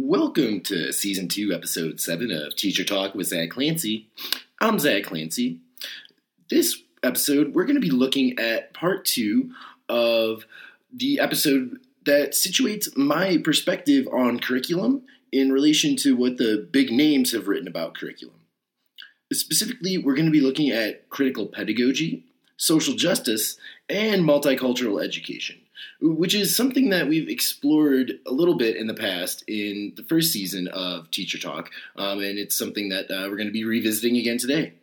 Welcome to season two, episode seven of Teacher Talk with Zach Clancy. I'm Zach Clancy. This episode, we're going to be looking at part two of the episode that situates my perspective on curriculum in relation to what the big names have written about curriculum. Specifically, we're going to be looking at critical pedagogy, social justice, and multicultural education which is something that we've explored a little bit in the past in the first season of Teacher Talk, um, and it's something that uh, we're going to be revisiting again today.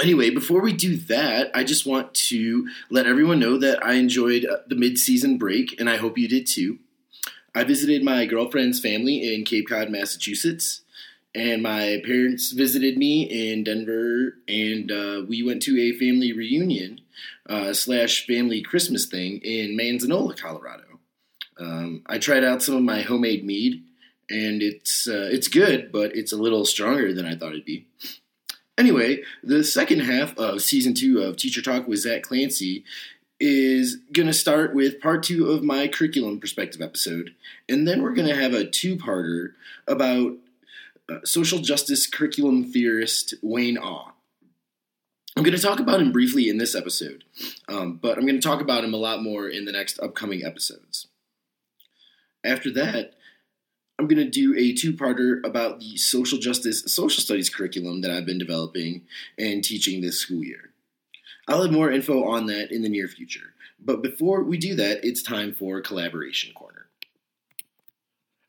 Anyway, before we do that, I just want to let everyone know that I enjoyed uh, the mid season break, and I hope you did too. I visited my girlfriend's family in Cape Cod, Massachusetts, and my parents visited me in Denver, and uh, we went to a family reunion uh, slash family Christmas thing in Manzanola, Colorado. Um, I tried out some of my homemade mead, and it's uh, it's good, but it's a little stronger than I thought it'd be. Anyway, the second half of season two of Teacher Talk with Zach Clancy is going to start with part two of my curriculum perspective episode, and then we're going to have a two-parter about uh, social justice curriculum theorist Wayne Awe. I'm going to talk about him briefly in this episode, um, but I'm going to talk about him a lot more in the next upcoming episodes. After that, I'm going to do a two parter about the social justice social studies curriculum that I've been developing and teaching this school year. I'll have more info on that in the near future. But before we do that, it's time for Collaboration.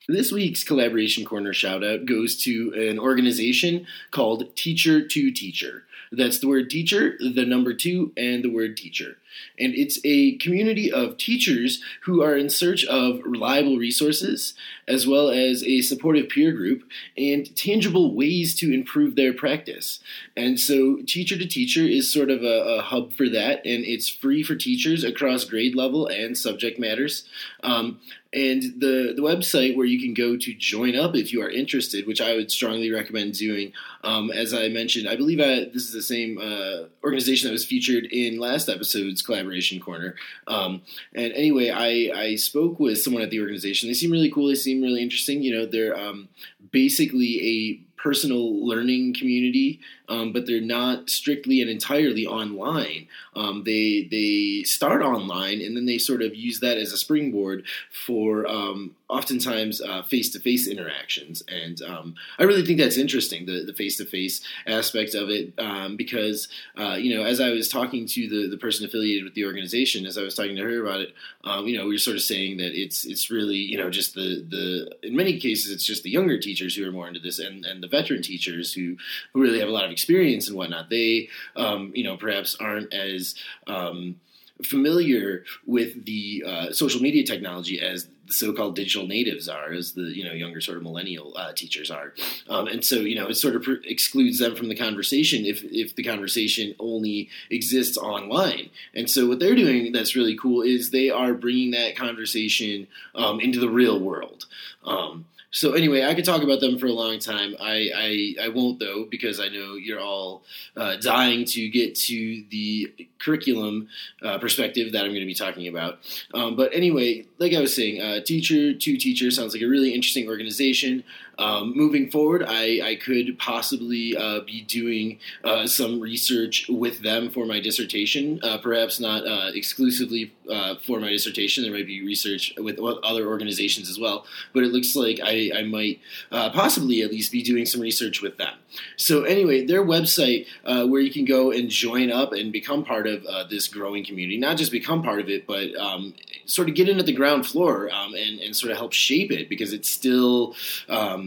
This week's Collaboration Corner shout out goes to an organization called Teacher to Teacher. That's the word teacher, the number two, and the word teacher. And it's a community of teachers who are in search of reliable resources, as well as a supportive peer group and tangible ways to improve their practice. And so, Teacher to Teacher is sort of a, a hub for that, and it's free for teachers across grade level and subject matters. Um, and the, the website where you can go to join up if you are interested, which I would strongly recommend doing. Um, as I mentioned, I believe I, this is the same uh, organization that was featured in last episode's collaboration corner. Um, and anyway, I, I spoke with someone at the organization. They seem really cool. They seem really interesting. You know, they're um, basically a personal learning community, um, but they're not strictly and entirely online. Um, they they start online and then they sort of use that as a springboard for um, oftentimes face to face interactions. And um, I really think that's interesting the face to face aspect of it um, because uh, you know as I was talking to the the person affiliated with the organization, as I was talking to her about it, um, you know we were sort of saying that it's it's really you know just the the in many cases it's just the younger teachers who are more into this and and the veteran teachers who who really have a lot of experience and whatnot. They um, you know perhaps aren't as um, familiar with the uh, social media technology as the so-called digital natives are, as the you know younger sort of millennial uh, teachers are, um, and so you know it sort of excludes them from the conversation if if the conversation only exists online. And so what they're doing that's really cool is they are bringing that conversation um, into the real world. Um, so anyway, I could talk about them for a long time. I I, I won't though because I know you're all uh, dying to get to the curriculum uh, perspective that I'm going to be talking about. Um, but anyway, like I was saying, uh, teacher to teacher sounds like a really interesting organization. Um, moving forward, I, I could possibly uh, be doing uh, some research with them for my dissertation. Uh, perhaps not uh, exclusively uh, for my dissertation. There might be research with other organizations as well. But it looks like I, I might uh, possibly at least be doing some research with them. So anyway, their website where you can go and join up and become part of this growing community. Not just become part of it, but um, sort of get in at the ground floor um, and, and sort of help shape it because it's still. Um,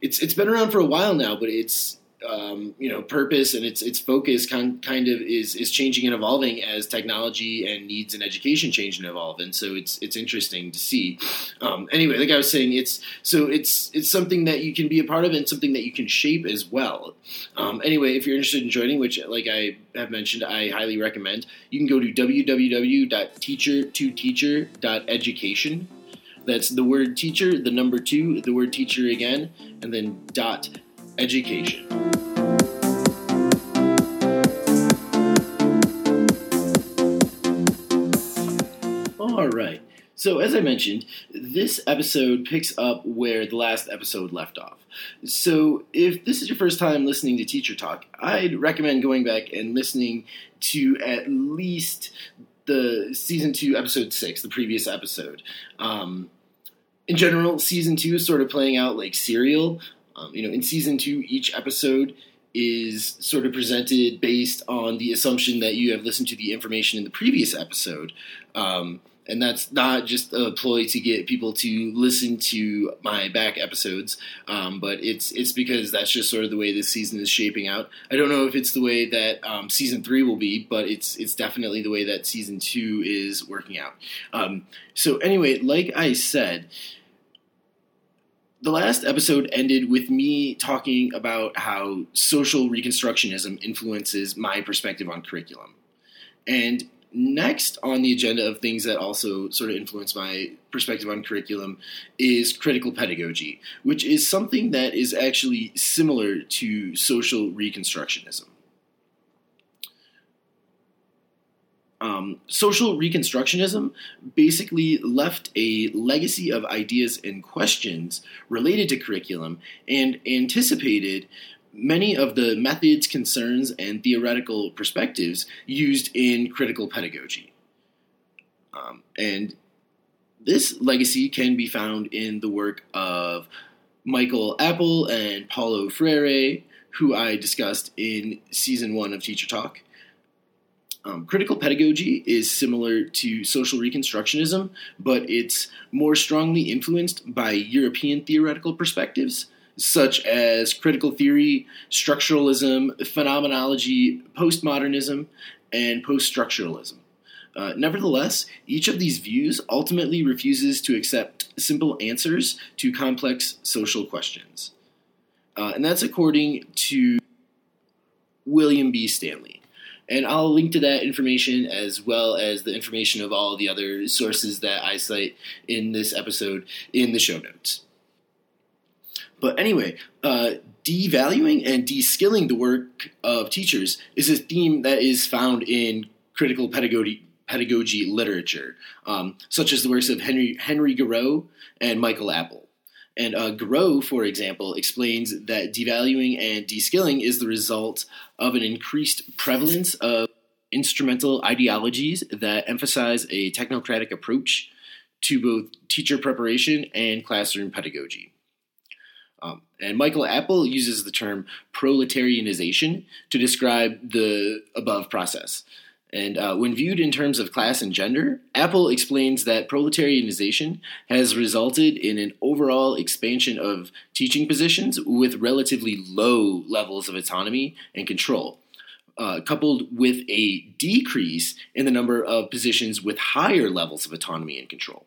it's it's been around for a while now, but it's um, you know purpose and its its focus kind kind of is is changing and evolving as technology and needs and education change and evolve. And so it's it's interesting to see. Um, anyway like I was saying it's so it's it's something that you can be a part of and something that you can shape as well. Um, anyway if you're interested in joining which like I have mentioned I highly recommend you can go to www.teacher2teacher.education that's the word teacher, the number two, the word teacher again, and then dot education. All right. So, as I mentioned, this episode picks up where the last episode left off. So, if this is your first time listening to Teacher Talk, I'd recommend going back and listening to at least the season two, episode six, the previous episode. Um, in general, season two is sort of playing out like serial. Um, you know, in season two, each episode is sort of presented based on the assumption that you have listened to the information in the previous episode. Um, and that's not just a ploy to get people to listen to my back episodes, um, but it's it's because that's just sort of the way this season is shaping out. I don't know if it's the way that um, season three will be, but it's it's definitely the way that season two is working out. Um, so anyway, like I said. The last episode ended with me talking about how social reconstructionism influences my perspective on curriculum. And Next on the agenda of things that also sort of influence my perspective on curriculum is critical pedagogy, which is something that is actually similar to social reconstructionism. Um, social reconstructionism basically left a legacy of ideas and questions related to curriculum and anticipated many of the methods, concerns, and theoretical perspectives used in critical pedagogy. Um, and this legacy can be found in the work of Michael Apple and Paulo Freire, who I discussed in season one of Teacher Talk. Um, critical pedagogy is similar to social reconstructionism, but it's more strongly influenced by European theoretical perspectives such as critical theory, structuralism, phenomenology, postmodernism, and post-structuralism. Uh, nevertheless, each of these views ultimately refuses to accept simple answers to complex social questions. Uh, and that's according to William B. Stanley. And I'll link to that information as well as the information of all the other sources that I cite in this episode in the show notes. But anyway, uh, devaluing and de-skilling the work of teachers is a theme that is found in critical pedagogy, pedagogy literature, um, such as the works of Henry, Henry Giroux and Michael Apple. And uh, Giroux, for example, explains that devaluing and de-skilling is the result of an increased prevalence of instrumental ideologies that emphasize a technocratic approach to both teacher preparation and classroom pedagogy. Um, and Michael Apple uses the term proletarianization to describe the above process. And uh, when viewed in terms of class and gender, Apple explains that proletarianization has resulted in an overall expansion of teaching positions with relatively low levels of autonomy and control, uh, coupled with a decrease in the number of positions with higher levels of autonomy and control.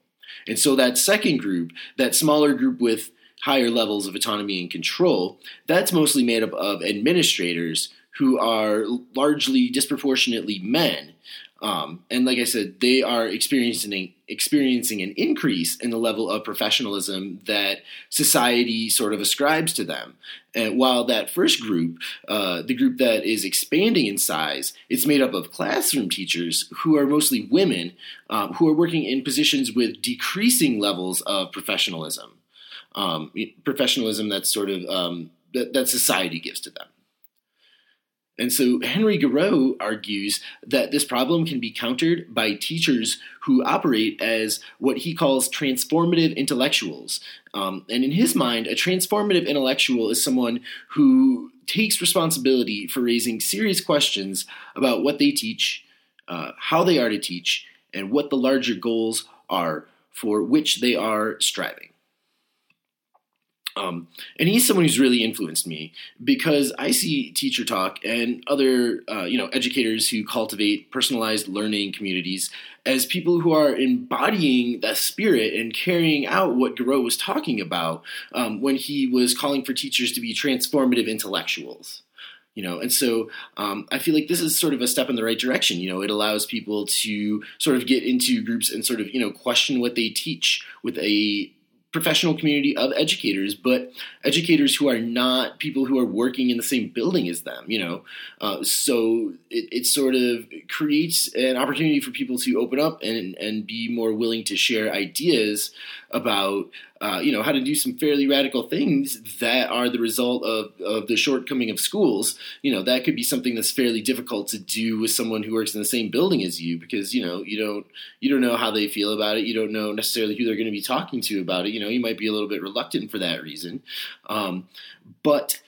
And so that second group, that smaller group with higher levels of autonomy and control, that's mostly made up of administrators who are largely disproportionately men. Um, and like I said, they are experiencing experiencing an increase in the level of professionalism that society sort of ascribes to them. And while that first group, uh, the group that is expanding in size, it's made up of classroom teachers who are mostly women um, who are working in positions with decreasing levels of professionalism um, professionalism that's sort of um, that, that society gives to them. And so Henry Giroux argues that this problem can be countered by teachers who operate as what he calls transformative intellectuals. Um, and in his mind, a transformative intellectual is someone who takes responsibility for raising serious questions about what they teach, uh, how they are to teach, and what the larger goals are for which they are striving. Um, and he's someone who's really influenced me because I see Teacher Talk and other, uh, you know, educators who cultivate personalized learning communities as people who are embodying that spirit and carrying out what Giroux was talking about um, when he was calling for teachers to be transformative intellectuals you know? And so um, i feel like this is sort of a step in the right direction you know? It allows people to sort of get into groups and sort of you know question what they teach with a professional community of educators, but educators who are not people who are working in the same building as them, you know. Uh, so it, it, sort of creates an opportunity for people to open up and, and be more willing to share ideas about uh, you know how to do some fairly radical things that are the result of, of the shortcoming of schools. You know that could be something that's fairly difficult to do with someone who works in the same building as you because you know you don't you don't know how they feel about it. You don't know necessarily who they're going to be talking to about it. You know you might be a little bit reluctant for that reason. Um, but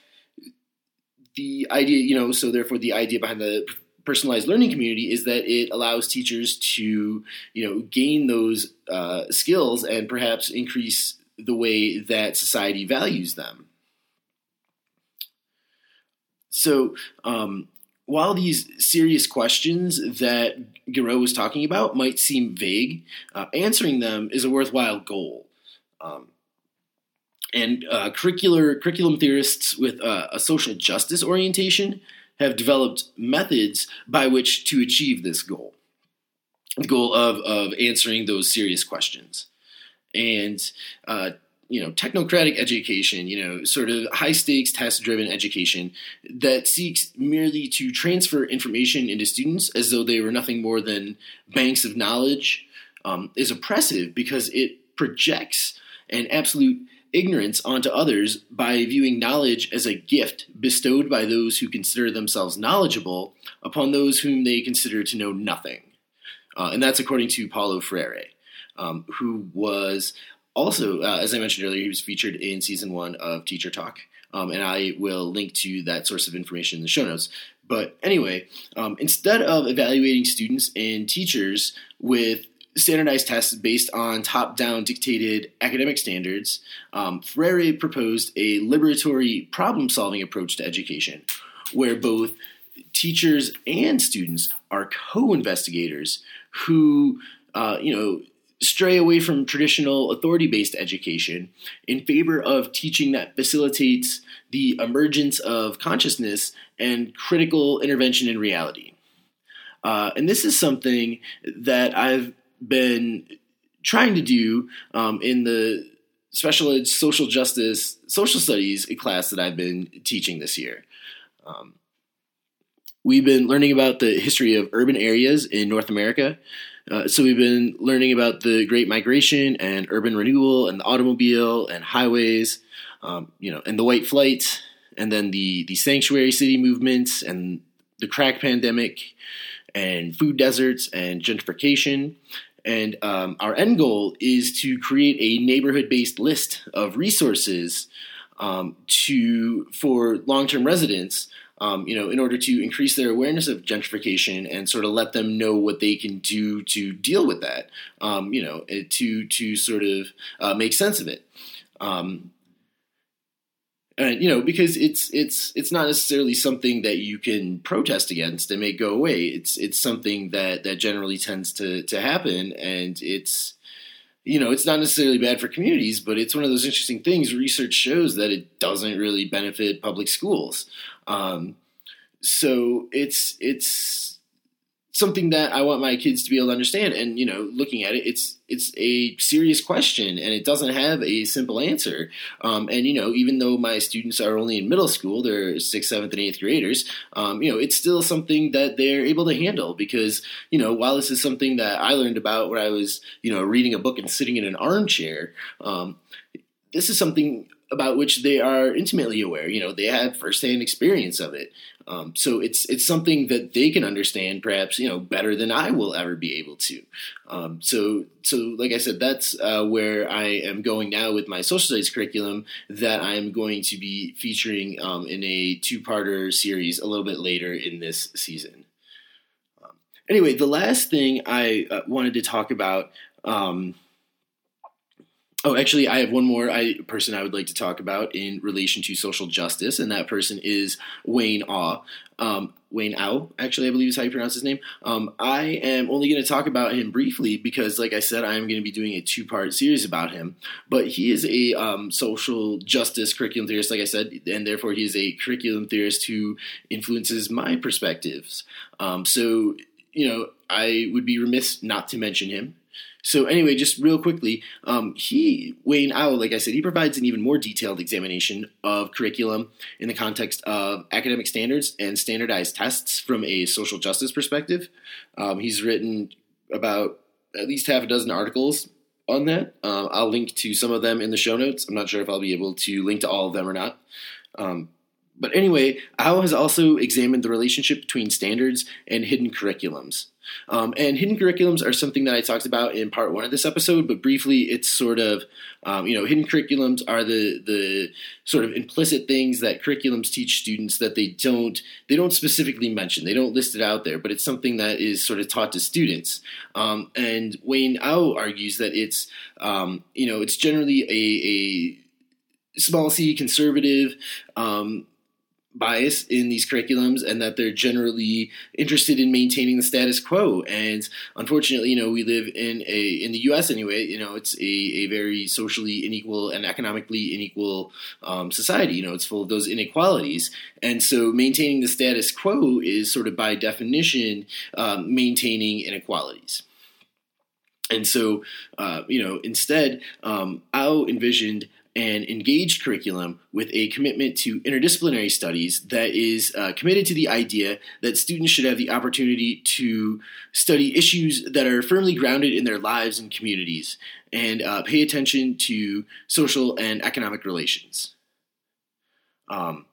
the idea you know so therefore the idea behind the personalized learning community is that it allows teachers to you know gain those uh, skills and perhaps increase the way that society values them. So, um, while these serious questions that Giroux was talking about might seem vague, uh, answering them is a worthwhile goal. Um, and uh, curricular curriculum theorists with uh, a social justice orientation have developed methods by which to achieve this goal. The goal of, of answering those serious questions. And uh, you know technocratic education you know sort of high stakes test driven education that seeks merely to transfer information into students as though they were nothing more than banks of knowledge um, is oppressive because it projects an absolute ignorance onto others by viewing knowledge as a gift bestowed by those who consider themselves knowledgeable upon those whom they consider to know nothing. Uh, and that's according to Paulo Freire, um, who was also, uh, as I mentioned earlier, he was featured in season one of Teacher Talk. Um, and I will link to that source of information in the show notes. But anyway, um, instead of evaluating students and teachers with standardized tests based on top down dictated academic standards, um, Freire proposed a liberatory problem solving approach to education, where both teachers and students are co investigators who, uh, you know, stray away from traditional authority based education in favor of teaching that facilitates the emergence of consciousness and critical intervention in reality. Uh, and this is something that I've been trying to do um, in the special ed social justice social studies class that I've been teaching this year. Um, we've been learning about the history of urban areas in North America. Uh, so we've been learning about the Great Migration and urban renewal and the automobile and highways, um, you know, and the white flight, and then the the sanctuary city movements and the crack pandemic and food deserts and gentrification. And um, our end goal is to create a neighborhood based list of resources um, to for long term residents. Um, you know, in order to increase their awareness of gentrification and sort of let them know what they can do to deal with that, um, you know, to to sort of uh, make sense of it. Um, and you know because it's it's it's not necessarily something that you can protest against and make go away. It's it's something that that generally tends to to happen. And it's you know it's not necessarily bad for communities but it's one of those interesting things. Research shows that it doesn't really benefit public schools. Um, so it's it's something that I want my kids to be able to understand. And you know, looking at it, it's it's a serious question, and it doesn't have a simple answer. Um, and you know, even though my students are only in middle school, they're sixth, seventh, and eighth graders. Um, you know, it's still something that they're able to handle because you know, while this is something that I learned about when I was you know reading a book and sitting in an armchair. Um, this is something about which they are intimately aware. You know, they have firsthand experience of it. Um, so it's it's something that they can understand, perhaps you know better than I will ever be able to. Um, so so like I said, that's uh, where I am going now with my social studies curriculum that I'm going to be featuring um, in a two-parter series a little bit later in this season. Um, anyway, the last thing I uh, wanted to talk about. Um, Oh, actually, I have one more I, person I would like to talk about in relation to social justice, and that person is Wayne Aw. Um, Wayne Au, actually, I believe is how you pronounce his name. Um, I am only going to talk about him briefly because, like I said, I am going to be doing a two part series about him. But he is a um, social justice curriculum theorist, like I said, and therefore he is a curriculum theorist who influences my perspectives. Um, so, you know, I would be remiss not to mention him So anyway, just real quickly, um, he Wayne Au, like I said, he provides an even more detailed examination of curriculum in the context of academic standards and standardized tests from a social justice perspective. Um, he's written about at least half a dozen articles on that. Uh, I'll link to some of them in the show notes. I'm not sure if I'll be able to link to all of them or not. Um, but anyway, Au has also examined the relationship between standards and hidden curriculums. Um, and hidden curriculums are something that I talked about in part one of this episode, but briefly, it's sort of, um, you know, hidden curriculums are the the sort of implicit things that curriculums teach students that they don't they don't specifically mention, they don't list it out there, but it's something that is sort of taught to students. Um, and Wayne Au argues that it's, um, you know, it's generally a, a small c conservative um, bias in these curriculums and that they're generally interested in maintaining the status quo. And unfortunately you know we live in a in the US anyway you know it's a, a very socially unequal and economically unequal um, society you know it's full of those inequalities. And so maintaining the status quo is sort of by definition um, maintaining inequalities. And so, uh, you know, instead, um, Au envisioned an engaged curriculum with a commitment to interdisciplinary studies that is uh, committed to the idea that students should have the opportunity to study issues that are firmly grounded in their lives and communities and uh, pay attention to social and economic relations. Um,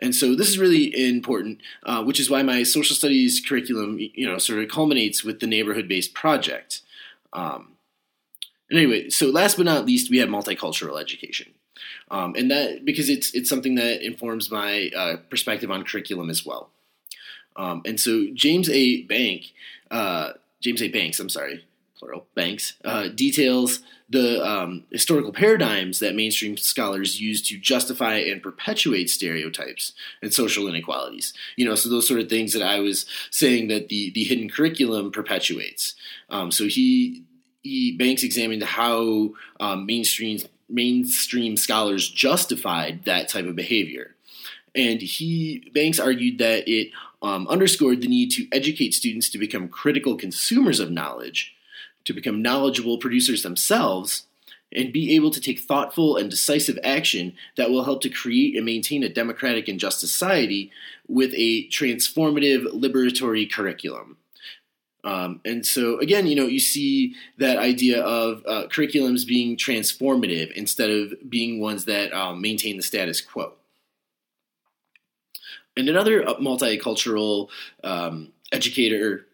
and so this is really important, uh, which is why my social studies curriculum, you know, sort of culminates with the neighborhood-based project. Um, anyway, so last but not least, we have multicultural education. Um, and that because it's it's something that informs my uh, perspective on curriculum as well. Um, and so James A. Bank, uh, James A. Banks, I'm sorry, plural Banks, uh, details the um, historical paradigms that mainstream scholars use to justify and perpetuate stereotypes and social inequalities. You know, so those sort of things that I was saying that the the hidden curriculum perpetuates. Um, so he Banks examined how um, mainstream mainstream scholars justified that type of behavior, and he Banks argued that it um, underscored the need to educate students to become critical consumers of knowledge, to become knowledgeable producers themselves, and be able to take thoughtful and decisive action that will help to create and maintain a democratic and just society with a transformative liberatory curriculum. Um, and so, again, you know, you see that idea of uh, curriculums being transformative instead of being ones that um, maintain the status quo. And another uh, multicultural um, educator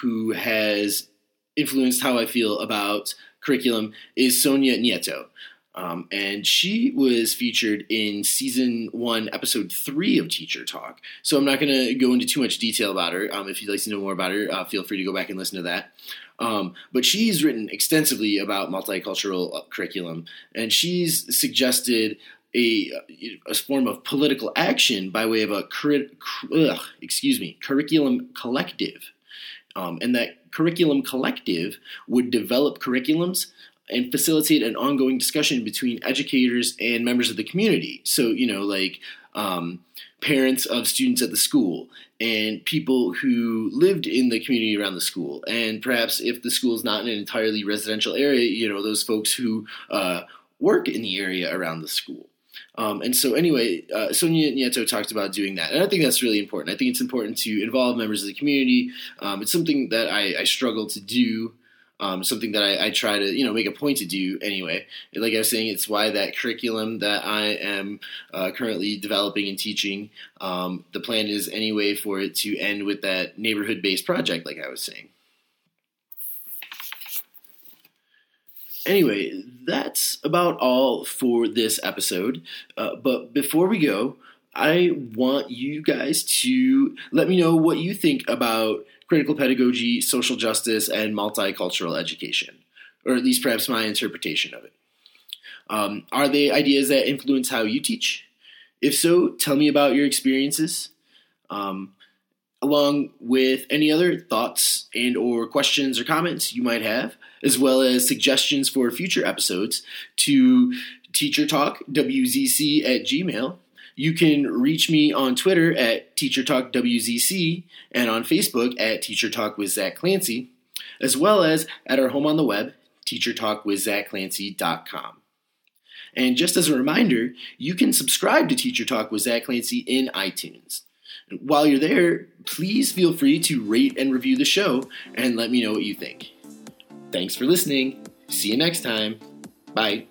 who has influenced how I feel about curriculum is Sonia Nieto. Um, and she was featured in season one, episode three of Teacher Talk. So I'm not going to go into too much detail about her. Um, if you'd like to know more about her, uh, feel free to go back and listen to that. Um, but she's written extensively about multicultural uh, curriculum, and she's suggested a, a form of political action by way of a ugh, excuse me curriculum collective, um, and that curriculum collective would develop curriculums and facilitate an ongoing discussion between educators and members of the community. So, you know, like um, parents of students at the school and people who lived in the community around the school. And perhaps if the school is not in an entirely residential area, you know, those folks who uh, work in the area around the school. Um, and so, anyway, uh, Sonia Nieto talked about doing that, and I think that's really important. I think it's important to involve members of the community. Um, it's something that I, I struggle to do um, something that I, I, try to you know make a point to do anyway. Like I was saying, it's why that curriculum that I am uh, currently developing and teaching. Um, the plan is anyway for it to end with that neighborhood based project, like I was saying. Anyway, that's about all for this episode. Uh, but before we go, I want you guys to let me know what you think about critical pedagogy, social justice, and multicultural education, or at least perhaps my interpretation of it. Um, are they ideas that influence how you teach? If so, tell me about your experiences, um, along with any other thoughts and or questions or comments you might have, as well as suggestions for future episodes to teacher talk wzc at gmail you can reach me on Twitter at Teacher Talk WZC and on Facebook at Teacher Talk with Zach Clancy, as well as at our home on the web, teachertalkwithzachclancy.com. And just as a reminder, you can subscribe to Teacher Talk with Zach Clancy in iTunes. While you're there, please feel free to rate and review the show and let me know what you think. Thanks for listening. See you next time. Bye.